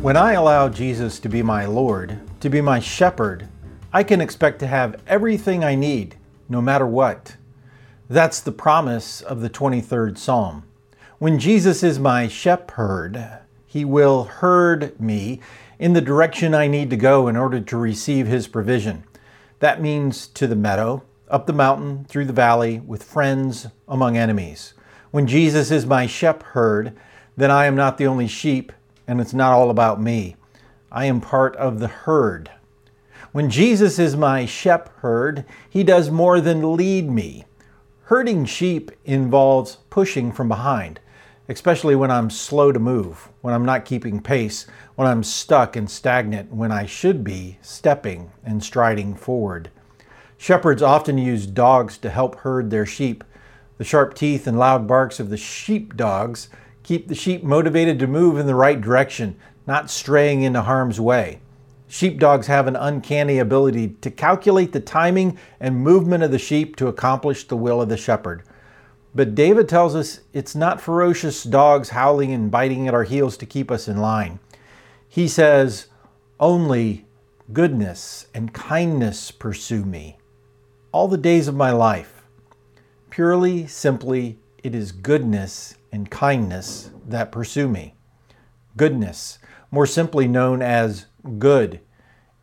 When I allow Jesus to be my Lord, to be my shepherd, I can expect to have everything I need, no matter what. That's the promise of the 23rd Psalm. When Jesus is my shepherd, he will herd me in the direction I need to go in order to receive his provision. That means to the meadow, up the mountain, through the valley, with friends, among enemies. When Jesus is my shepherd, then I am not the only sheep and it's not all about me. I am part of the herd. When Jesus is my shepherd, he does more than lead me. Herding sheep involves pushing from behind, especially when I'm slow to move, when I'm not keeping pace, when I'm stuck and stagnant, when I should be stepping and striding forward. Shepherds often use dogs to help herd their sheep. The sharp teeth and loud barks of the sheep dogs keep the sheep motivated to move in the right direction, not straying into harm's way. Sheepdogs have an uncanny ability to calculate the timing and movement of the sheep to accomplish the will of the shepherd. But David tells us it's not ferocious dogs howling and biting at our heels to keep us in line. He says, Only goodness and kindness pursue me all the days of my life. Purely, simply, it is goodness and kindness that pursue me. Goodness, more simply known as good.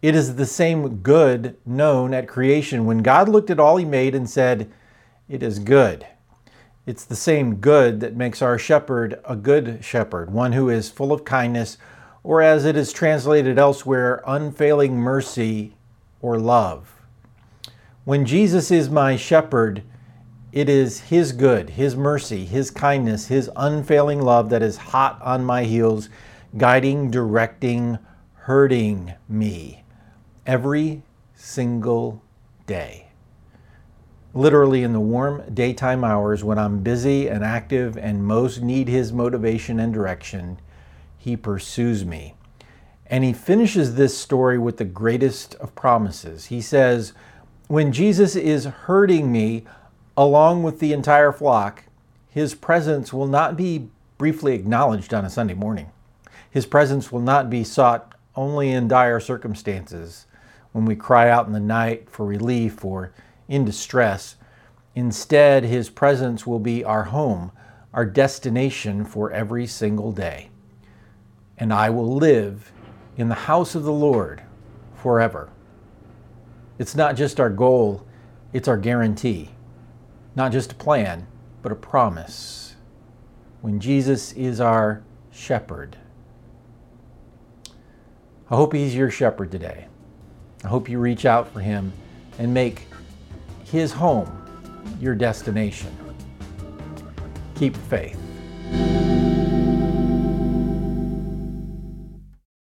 It is the same good known at creation when God looked at all He made and said, It is good. It's the same good that makes our shepherd a good shepherd, one who is full of kindness, or as it is translated elsewhere, unfailing mercy or love. When Jesus is my shepherd, it is His good, His mercy, His kindness, His unfailing love that is hot on my heels, guiding, directing, herding me every single day. Literally, in the warm daytime hours when I'm busy and active and most need His motivation and direction, He pursues me. And He finishes this story with the greatest of promises. He says, When Jesus is herding me, along with the entire flock, his presence will not be briefly acknowledged on a Sunday morning. His presence will not be sought only in dire circumstances, when we cry out in the night for relief or in distress. Instead, his presence will be our home, our destination for every single day. And I will live in the house of the Lord forever. It's not just our goal, it's our guarantee. Not just a plan, but a promise. When Jesus is our shepherd. I hope he's your shepherd today. I hope you reach out for him and make his home your destination. Keep faith.